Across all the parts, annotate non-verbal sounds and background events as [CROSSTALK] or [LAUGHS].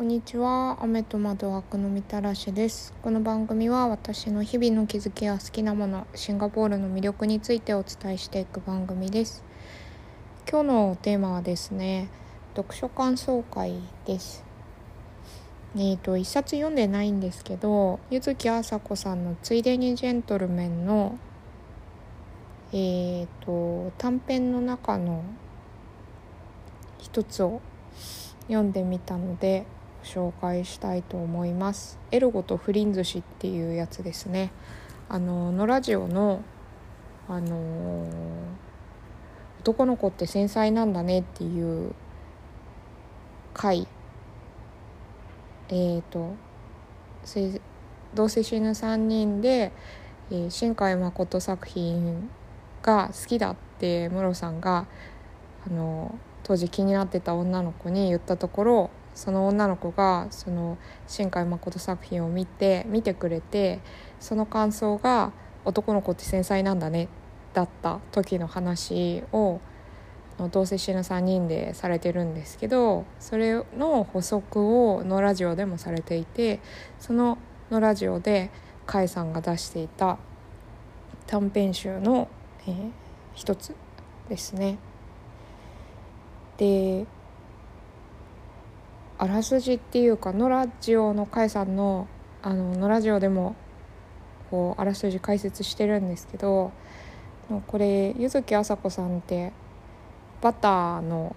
こんにちは。雨と窓枠のみたらしです。この番組は私の日々の気づきや好きなものシンガポールの魅力についてお伝えしていく番組です。今日のテーマはですね読書感想会です。えっ、ー、と一冊読んでないんですけど柚木あさこさんの「ついでにジェントルメンの」えーと短編の中の一つを読んでみたので紹介したいと思います。エルゴとフリン寿司っていうやつですね。あののラジオのあの男の子って繊細なんだねっていう回。えっ、ー、とどうせ死ぬ3人で、えー、新海誠作品が好きだってムロさんがあの当時気になってた女の子に言ったところその女の子がその新海誠作品を見て見てくれてその感想が「男の子って繊細なんだね」だった時の話をどうせ死ぬ3人でされてるんですけどそれの補足をのラジオでもされていてそののラジオで甲斐さんが出していた短編集の、えー、一つですね。であらすじっていうかのラジオの甲斐さんのあののラジオでもこうあらすじ解説してるんですけどこれ柚木あさこさんってバターの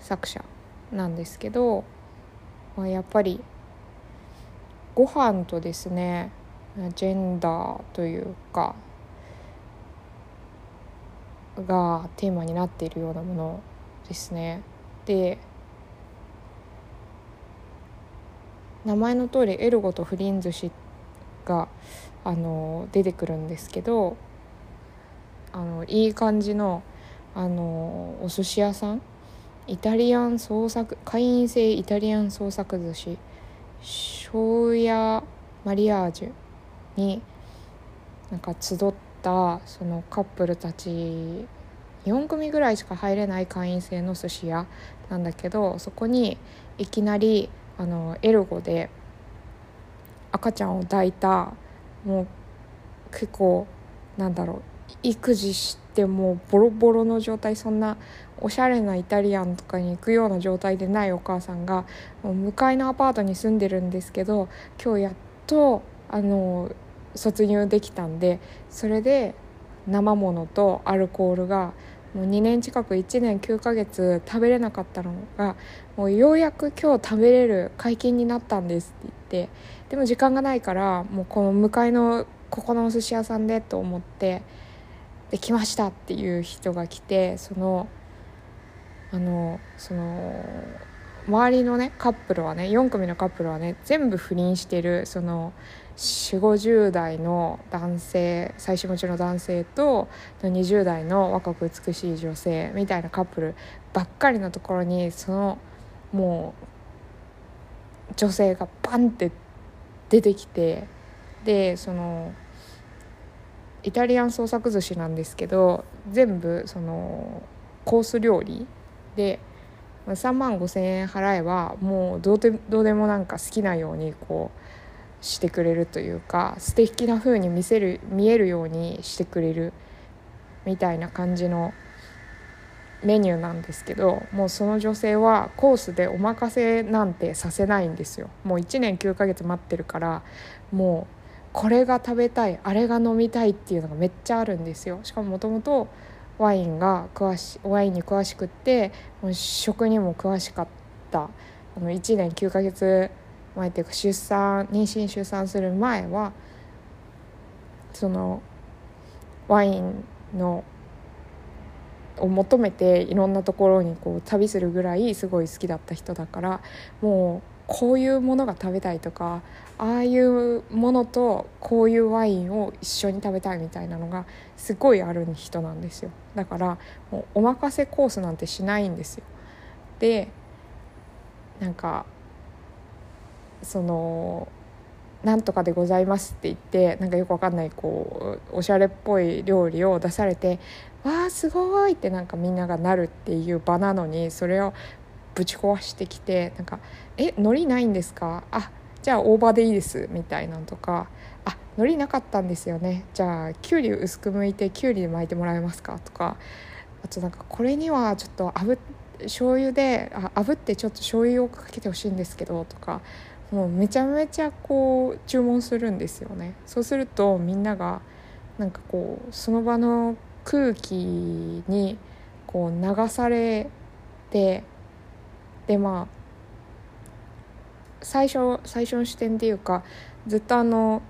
作者なんですけど、まあ、やっぱりご飯とですねジェンダーというかがテーマになっているようなものですね。で名前の通りエルゴとフリン寿司があの出てくるんですけどあのいい感じのあのお寿司屋さんイタリアン創作会員制イタリアン創作寿司庄屋マリアージュになんか集ったそのカップルたち4組ぐらいしか入れない会員制の寿司屋なんだけどそこにいきなりあのエルゴで赤ちゃんを抱いたもう結構なんだろう育児してもうボロボロの状態そんなおしゃれなイタリアンとかに行くような状態でないお母さんが向かいのアパートに住んでるんですけど今日やっとあの卒業できたんでそれで生ものとアルコールがもう2年近く1年9ヶ月食べれなかったのがもうようやく今日食べれる解禁になったんですって言ってでも時間がないからもうこの向かいのここのお寿司屋さんでと思ってできましたっていう人が来てそのあのその周りのねカップルはね4組のカップルはね全部不倫してるその4 5 0代の男性妻子持ちの男性と20代の若く美しい女性みたいなカップルばっかりのところにそのもう女性がバンって出てきてでそのイタリアン創作寿司なんですけど全部そのコース料理で3万5,000円払えばもうどうでどうでもなんか好きなようにこうしてくれるというか素敵な風に見せる見えるようにしてくれるみたいな感じのメニューなんですけどもうその女性はコースでお任せなんてさせないんですよ。もう1年9ヶ月待ってるからもうこれが食べたいあれが飲みたいっていうのがめっちゃあるんですよ。しかももともとワインが詳しワインに詳しくってもう食にも詳しかった。あの1年9ヶ月前っていうか出産妊娠出産する前はそのワインのを求めていろんなところにこう旅するぐらいすごい好きだった人だからもうこういうものが食べたいとかああいうものとこういうワインを一緒に食べたいみたいなのがすごいある人なんですよだからもうお任せコースなんてしないんですよでなんかその「なんとかでございます」って言ってなんかよくわかんないこうおしゃれっぽい料理を出されて「わあすごい!」ってなんかみんながなるっていう場なのにそれをぶち壊してきてなんか「え海苔ないんですか？あじゃあ大葉でいいです」みたいなのとか「あ海苔なかったんですよね。じゃあきゅうり薄く剥いてきゅうりで巻いてもらえますか」とか。あとなんかこれにはちょっとあぶ醤油であ炙ってちょっと醤油をかけてほしいんですけどとか。もうめちゃめちゃこう注文するんですよね。そうするとみんながなんかこうその場の空気にこう流されてでまあ最初最初の視点っていうかずっとあの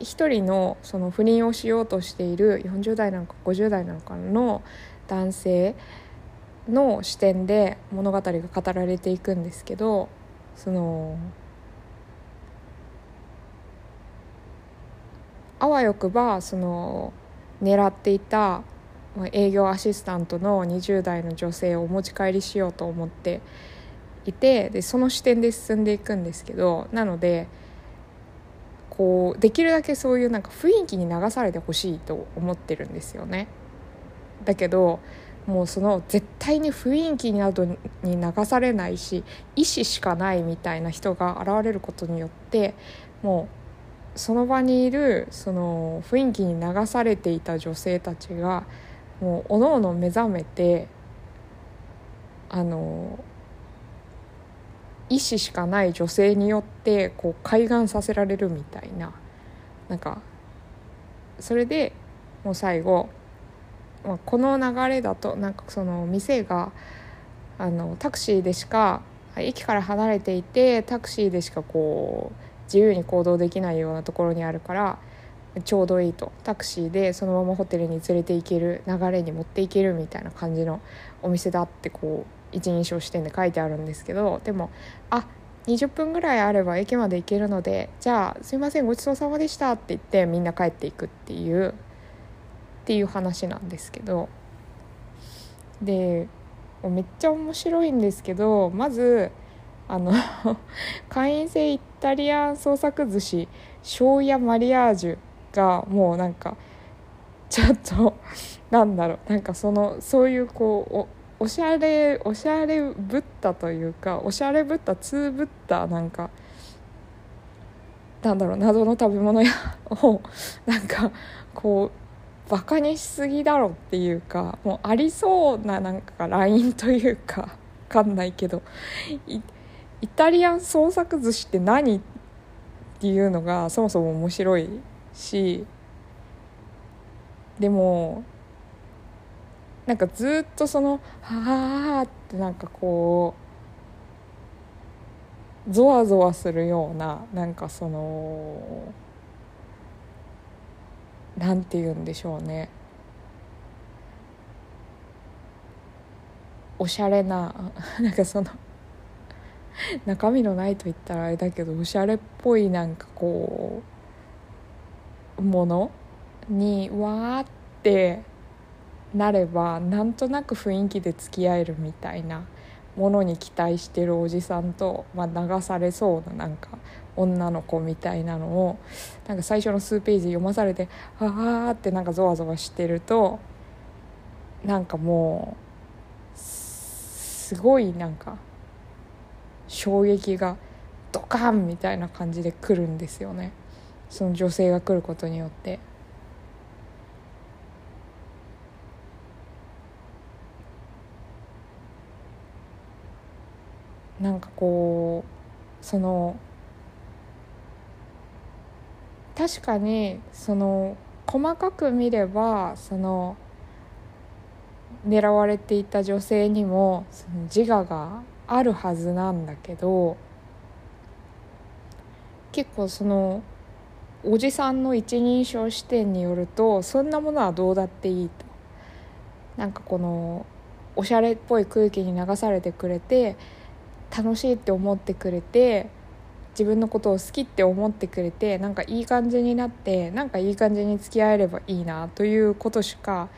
一人のその不倫をしようとしている40代なのか50代なのかの男性の視点で物語が語られていくんですけどそのあわよくばその狙っていた営業アシスタントの20代の女性をお持ち帰りしようと思っていてでその視点で進んでいくんですけどなのでこうできるだけそういうなんか雰囲気に流されてほしいと思ってるんですよね。だけどもうその絶対に雰囲気などに流されないし意思しかないみたいな人が現れることによってもうその場にいるその雰囲気に流されていた女性たちがもうおのおの目覚めてあの意思しかない女性によってこう開眼させられるみたいな。なんかそれでもう最後まあ、この流れだとなんかその店があのタクシーでしか駅から離れていてタクシーでしかこう自由に行動できないようなところにあるからちょうどいいと。タクシーでそのままホテルに連れて行ける流れに持っていけるみたいな感じのお店だってこう一人称視点で書いてあるんですけどでもあ20分ぐらいあれば駅まで行けるのでじゃあすいませんごちそうさまでしたって言ってみんな帰っていくっていうっていう話なんですけど。でめっちゃ面白いんですけどまずあの [LAUGHS] 会員制イタリアン創作寿司醤油マリアージュがもうなんかちょっとなんだろうなんかそのそういうこうおしゃれおしゃれぶったというかおしゃれぶったつぶったなんかなんだろう謎の食べ物屋をなんかこうバカにしすぎだろっていうかもうありそうななんかラインというか分かんないけどイタリアン創作寿司って何っていうのがそもそも面白いしでもなんかずっとその「はあ」ってなんかこうゾワゾワするようななんかその何て言うんでしょうね。おしゃれな [LAUGHS] なんかその中身のないと言ったらあれだけどおしゃれっぽいなんかこうものにわーってなればなんとなく雰囲気で付き合えるみたいなものに期待してるおじさんと、まあ、流されそうななんか女の子みたいなのをなんか最初の数ページ読まされて「ああ」ってなんかゾワゾワしてるとなんかもうすごいなんか衝撃がドカンみたいな感じで来るんですよねその女性が来ることによって。なんかこうその確かにその細かく見ればその狙われていた女性にもその自我があるはずなんだけど結構そのおじさんの一人称視点によるとそんなものはどうだっていいと。なんかこのおしゃれっぽい空気に流されてくれて楽しいって思ってくれて自分のことを好きって思ってくれてなんかいい感じになってなんかいい感じに付き合えればいいなということしか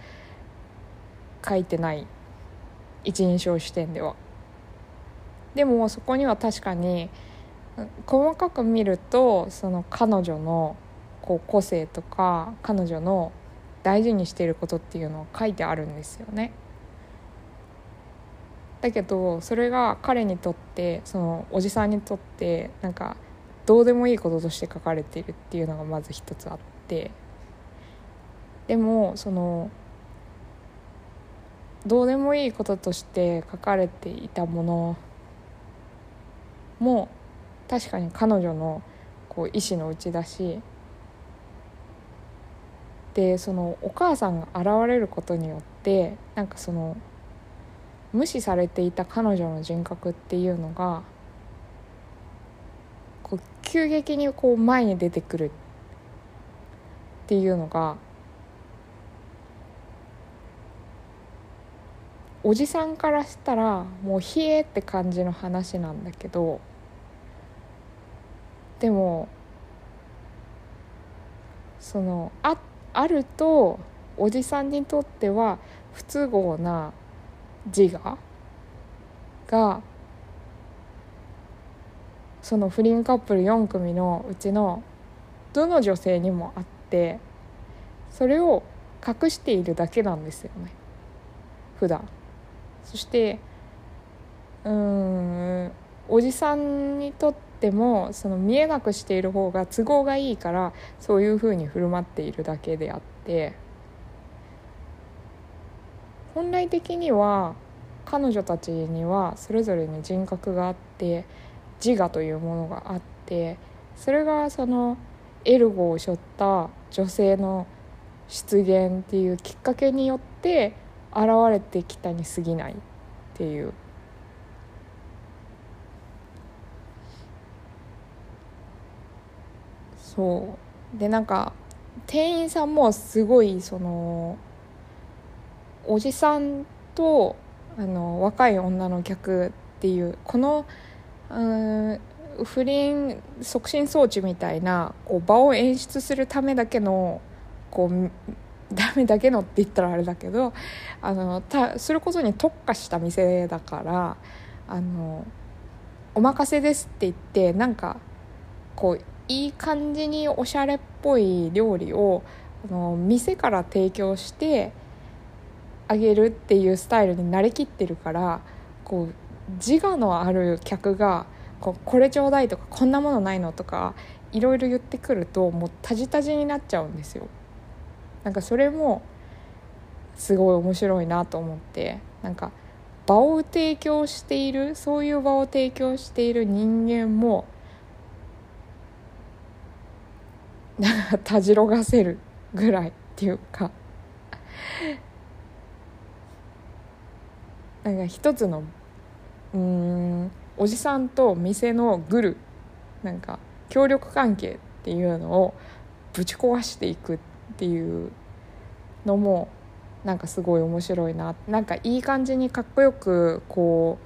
書いてない一人称視点では。でもそこには確かに細かく見るとその彼女のこう個性とか彼女の大事にしていることっていうのは書いてあるんですよね。だけどそれが彼にとってそのおじさんにとってなんかどうでもいいこととして書かれているっていうのがまず一つあってでもそのどうでもいいこととして書かれていたものも確かに彼女のこう意思の打ち出しでそのお母さんが現れることによってなんかその無視されていた彼女の人格っていうのがこう急激にこう前に出てくるっていうのがおじさんからしたらもう冷えって感じの話なんだけどでもそのああるとおじさんにとっては不都合な自我がその不倫カップル4組のうちのどの女性にもあってそれを隠しているだけなんですよね。普段。そしてうんおじさんにとってもその見えなくしている方が都合がいいからそういうふうに振る舞っているだけであって。本来的には彼女たちにはそれぞれに人格があって自我というものがあってそれがそのエルゴを背負った女性の出現っていうきっかけによって現れてきたに過ぎないっていう。そう。でなんか店員さんもすごいそのおじさんとあの若い女の客っていうこのうん不倫促進装置みたいなこう場を演出するためだけのこうダメだけのって言ったらあれだけどあのたすることに特化した店だからあのお任せですって言ってなんかこういい感じにおしゃれっぽい料理をあの店から提供してあげるっていうスタイルに慣れきってるからこう自我のある客がこうこれちょうだいとかこんなものないのとかいろいろ言ってくるともうタジタジになっちゃうんですよ。なんかそれもすごい面白いなと思ってなんか場を提供しているそういう場を提供している人間もなんかたじろがせるぐらいっていうかなんか一つのうんおじさんと店のグルなんか協力関係っていうのをぶち壊していくっていうのもなんかすごい面白いななんかいい感じにかっこよくこ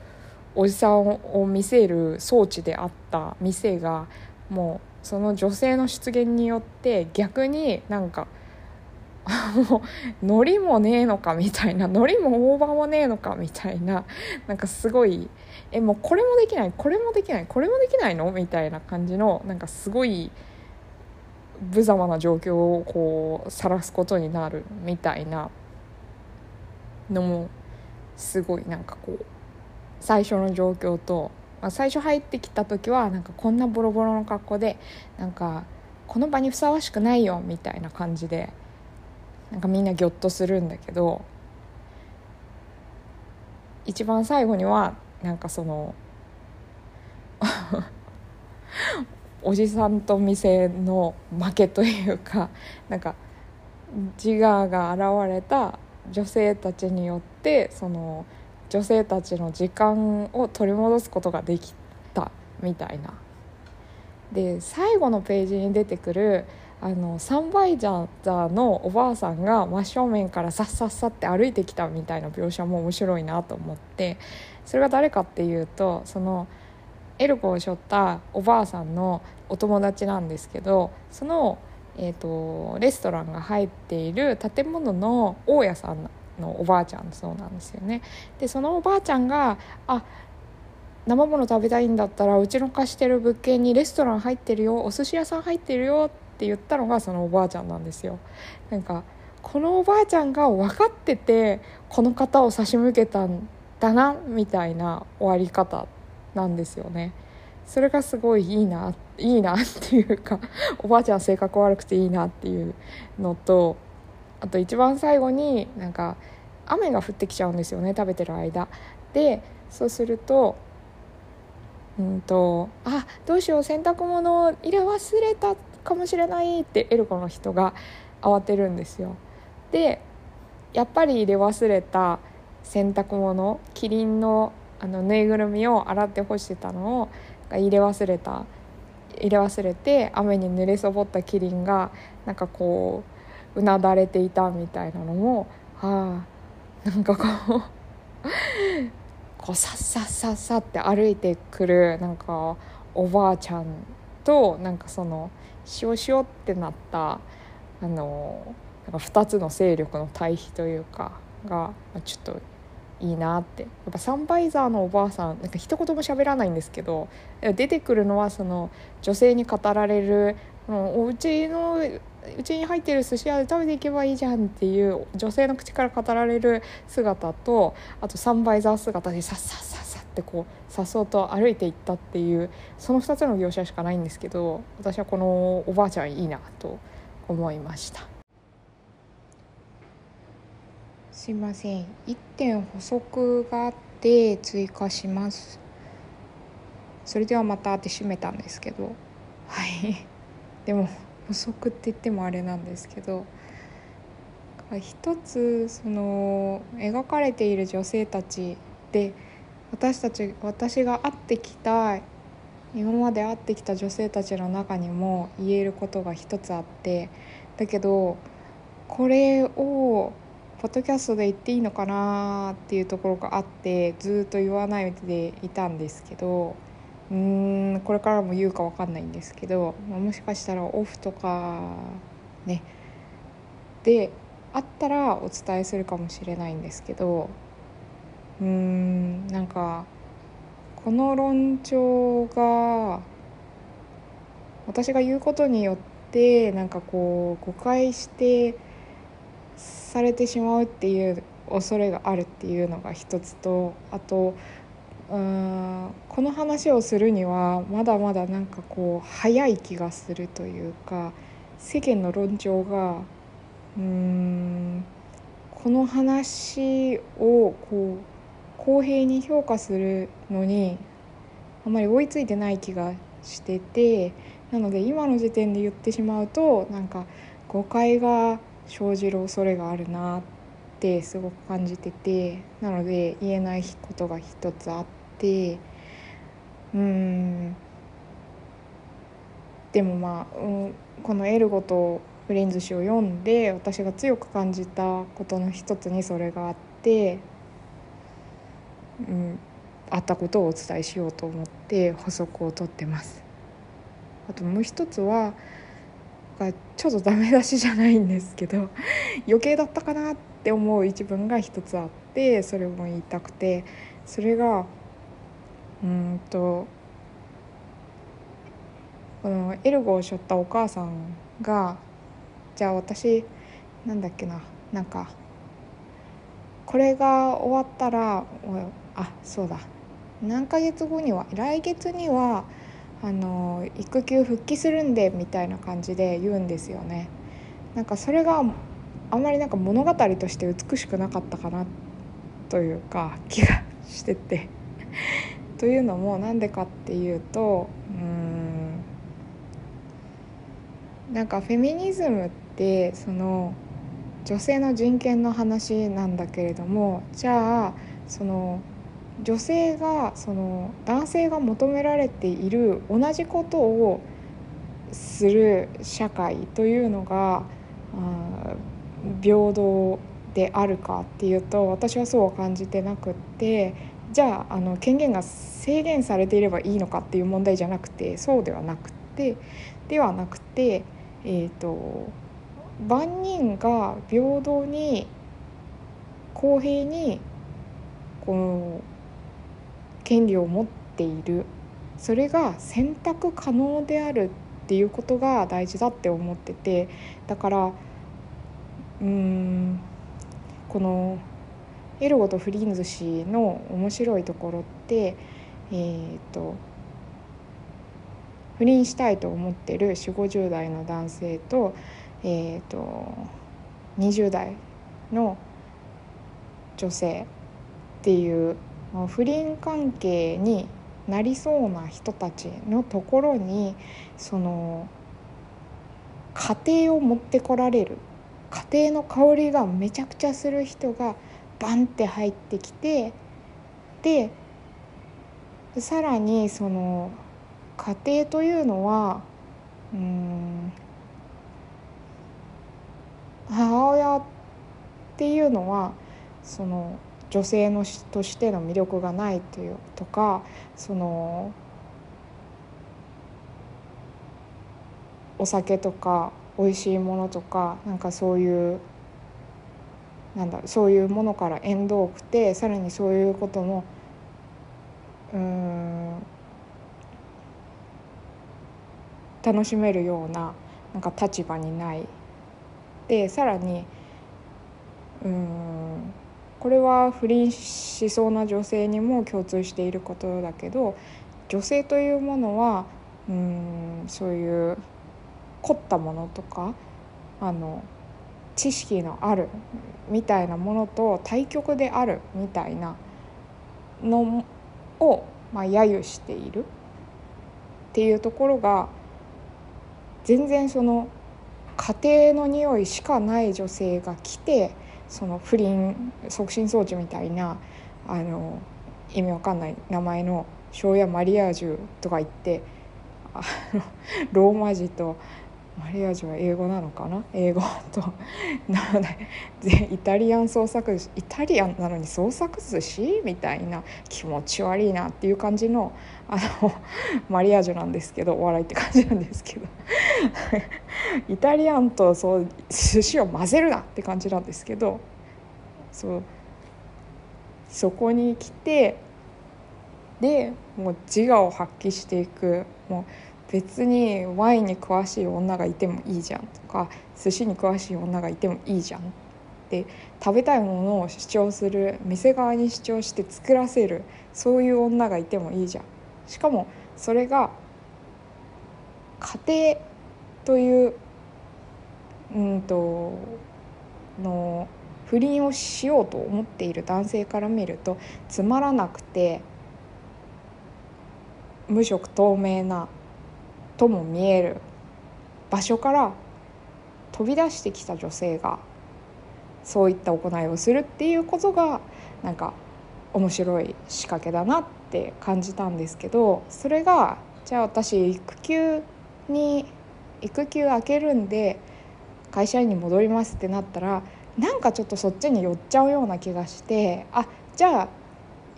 うおじさんを見せる装置であった店がもうその女性の出現によって逆になんか [LAUGHS] もうノリもねえのかみたいなノリも大葉もねえのかみたいななんかすごいえもうこれもできないこれもできないこれもできないのみたいな感じのなんかすごい無様な状況をこう晒すことになるみたいなのもすごいなんかこう最初の状況と、まあ、最初入ってきた時はなんかこんなボロボロの格好でなんかこの場にふさわしくないよみたいな感じでなんかみんなギョッとするんだけど一番最後にはなんかその [LAUGHS] おじさんと店の負けというかなんか自我が現れた女性たちによってその女性たちの時間を取り戻すことができたみたいな。で最後のページに出てくるあのサンバイザーのおばあさんが真正面からさっさっさって歩いてきたみたいな描写も面白いなと思ってそれが誰かっていうとそのエルコを背負ったおばあさんのお友達なんですけどその、えーと、レストランが入っている建物の大家さんのおばあちゃんそうなんですよね。でそのおばあちゃんがあ生もの食べたいんだったらうちの貸してる物件にレストラン入ってるよお寿司屋さん入ってるよって言ったのがそのおばあちゃんなんですよ。なんかこのおばあちゃんが分かっててこの方を差し向けたんだなみたいな終わり方なんですよね。それがすごいいいないいなっていうか [LAUGHS] おばあちゃん性格悪くていいなっていうのとあと一番最後になんか雨が降ってきちゃうんですよね食べてる間。でそうするとうんとあどうしよう洗濯物入れ忘れたかもしれないってエルコの人が慌てるんですよ。でやっぱり入れ忘れた洗濯物キリンのあのぬいぐるみを洗って干してたのを入れ忘れた入れ忘れて雨に濡れそぼったキリンがなんかこううなだれていたみたいなのもはあなんかこう [LAUGHS] こうさっさっさっさって歩いてくるなんかおばあちゃんとなんかそのしおしおってなったあのなんか2つの勢力の対比というかがちょっといいなって。やっぱサンバイザーのおばあさんなんか一言も喋らないんですけど出てくるのはその女性に語られる「おうちのうちに入ってる寿司屋で食べていけばいいじゃん」っていう女性の口から語られる姿とあとサンバイザー姿でさっさっさっさってこうさっそうと歩いていったっていうその2つの描写しかないんですけど私はこのおばあちゃんいいなと思いました。すいません。1点補足があって追加します。それではまたって閉めたんですけど。はい。[LAUGHS] でも補足って言ってもあれなんですけど。一つその描かれている女性たちで私たち私が会ってきた今まで会ってきた女性たちの中にも言えることが一つあって。だけどこれをポッドキャストで言っていいのかなっていうところがあってずっと言わないでいたんですけどうーんこれからも言うか分かんないんですけど、もしかしたらオフとかね。であったらお伝えするかもしれないんですけどうーんなんかこの論調が私が言うことによってなんかこう誤解してされてしまうっていう恐れがあるっていうのが一つとあとうんこの話をするにはまだまだなんかこう早い気がするというか世間の論調がうんこの話をこう公平に評価するのにあまり追いついてない気がしててなので今の時点で言ってしまうとなんか誤解が生じる恐れがあるなってすごく感じててなので言えないことが一つあってうん。でもまあ、うん、この「エルゴ」と「フレンズ氏」を読んで私が強く感じたことの一つにそれがあって、うん、あったことをお伝えしようと思って補足をとってます。あともう一つはちょっとダメ出しじゃないんですけど [LAUGHS] 余計だったかなって思う一文が一つあってそれも言いたくてそれがうんとこのエルゴを背負ったお母さんがじゃあ私なんだっけななんかこれが終わったらあそうだ。何ヶ月後には来月にはあの育休復帰するんでみたいな感じで言うんですよね。なんかそれがあんまりなんか物語として美しくなかったかなというか気がしてて。[LAUGHS] というのもなんでかっていうとうん。なんかフェミニズムってその女性の人権の話なんだけれどもじゃあその女性がその男性が求められている同じことをする社会というのが平等であるかっていうと私はそうは感じてなくってじゃああの権限が制限されていればいいのかっていう問題じゃなくてそうではなくてではなくて、えーと万人が平等に公平にこの権利を持っている。それが選択可能であるっていうことが大事だって思ってて。だからうんこのエルゴとフリンズ氏の面白いところってえーと、不倫したいと思ってる4050代の男性と,、えーと、20代の女性っていう不倫関係になりそうな人たちのところにその家庭を持ってこられる家庭の香りがめちゃくちゃする人がバンって入ってきてでさらにその家庭というのはうん母親っていうのはその女性のとしての魅力がないというとかそのお酒とか美味しいものとかなんかそういうなんだそういうものから縁遠くてさらにそういうこともうん楽しめるようななんか立場にない。でさらにうんこれは不倫しそうな女性にも共通していることだけど女性というものはうんそういう凝ったものとかあの知識のあるみたいなものと対極であるみたいなのを、まあ、揶揄している。っていうところが全然その家庭の匂いしかない女性が来てその不倫促進装置みたいなあの意味わかんない名前の「庄屋マリアージュ」とか言ってあのローマ字とマリアージュは英語なのかな？英語と [LAUGHS] なのでイタリアン創作寿司イタリアンなのに創作寿司みたいな気持ち悪いなっていう感じのあのマリアージュなんですけどお笑いって感じなんですけど。[LAUGHS] イタリアンとそう寿司を混ぜるなって感じなんですけど。そう。そこに来てでもう自我を発揮していく。もう別にワインに詳しい女がいてもいいじゃんとか寿司に詳しい女がいてもいいじゃんって食べたいものを主張する店側に主張して作らせるそういう女がいてもいいじゃん。しかもそれが家庭といううんとの不倫をしようと思っている男性から見るとつまらなくて無色透明なとも見える場所から飛び出してきた女性がそういった行いをするっていうことがなんか面白い仕掛けだなって感じたんですけどそれがじゃあ私育休に育休明けるんで会社員に戻りますってなったらなんかちょっとそっちに寄っちゃうような気がしてあじゃあ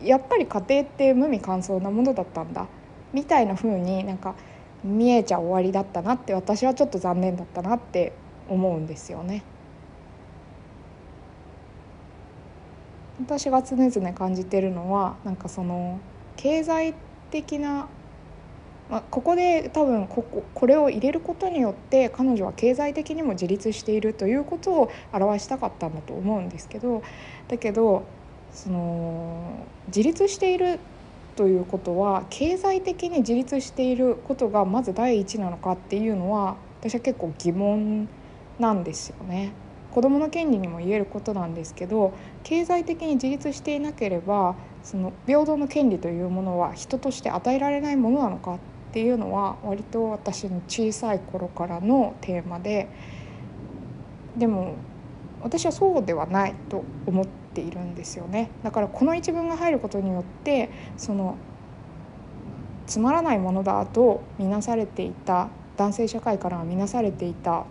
やっぱり家庭って無味乾燥なものだったんだみたいな風になんか見えちゃ終わりだったなって私はちょっと残念だったなって思うんですよね。私が常々感じてるのはなんかその経済的な、まあ、ここで多分こここれを入れることによって彼女は経済的にも自立しているということを表したかったんだと思うんですけどだけどその自立しているということは経済的に自立していることがまず第一なのかっていうのは私は結構疑問なんですよね。子どもの権利にも言えることなんですけど経済的に自立していなければその平等の権利というものは人として与えられないものなのかっていうのは割と私の小さい頃からのテーマででも私はそうではないと思ってているんですよね。だからこの一文が入ることによってそのつまらないものだと見なされていた男性社会からは見なされていた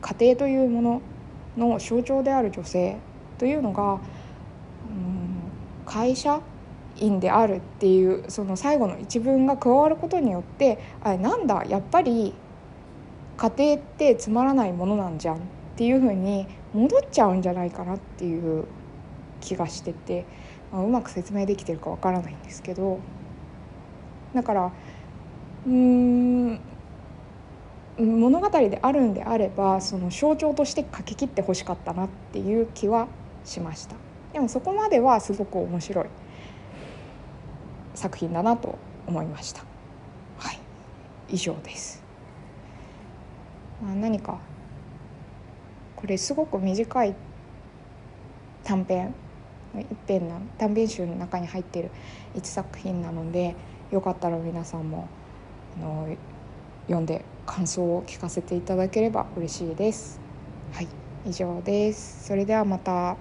家庭というものの象徴である女性というのが、うん、会社員であるっていうその最後の一文が加わることによってあなんだやっぱり家庭ってつまらないものなんじゃんっていうふうに戻っちゃうんじゃないかなっていう気がしてて、まあ、うまく説明できてるかわからないんですけどだからうん物語であるんであればその象徴として書き切ってほしかったなっていう気はしました。でもそこまではすごく面白い作品だなと思いました。はい。以上です、まあ、何かこれすごく短い短編一編な短編集の中に入っている1作品なのでよかったら皆さんもあの読んで感想を聞かせていただければ嬉しいです。はい以上です。それではまた。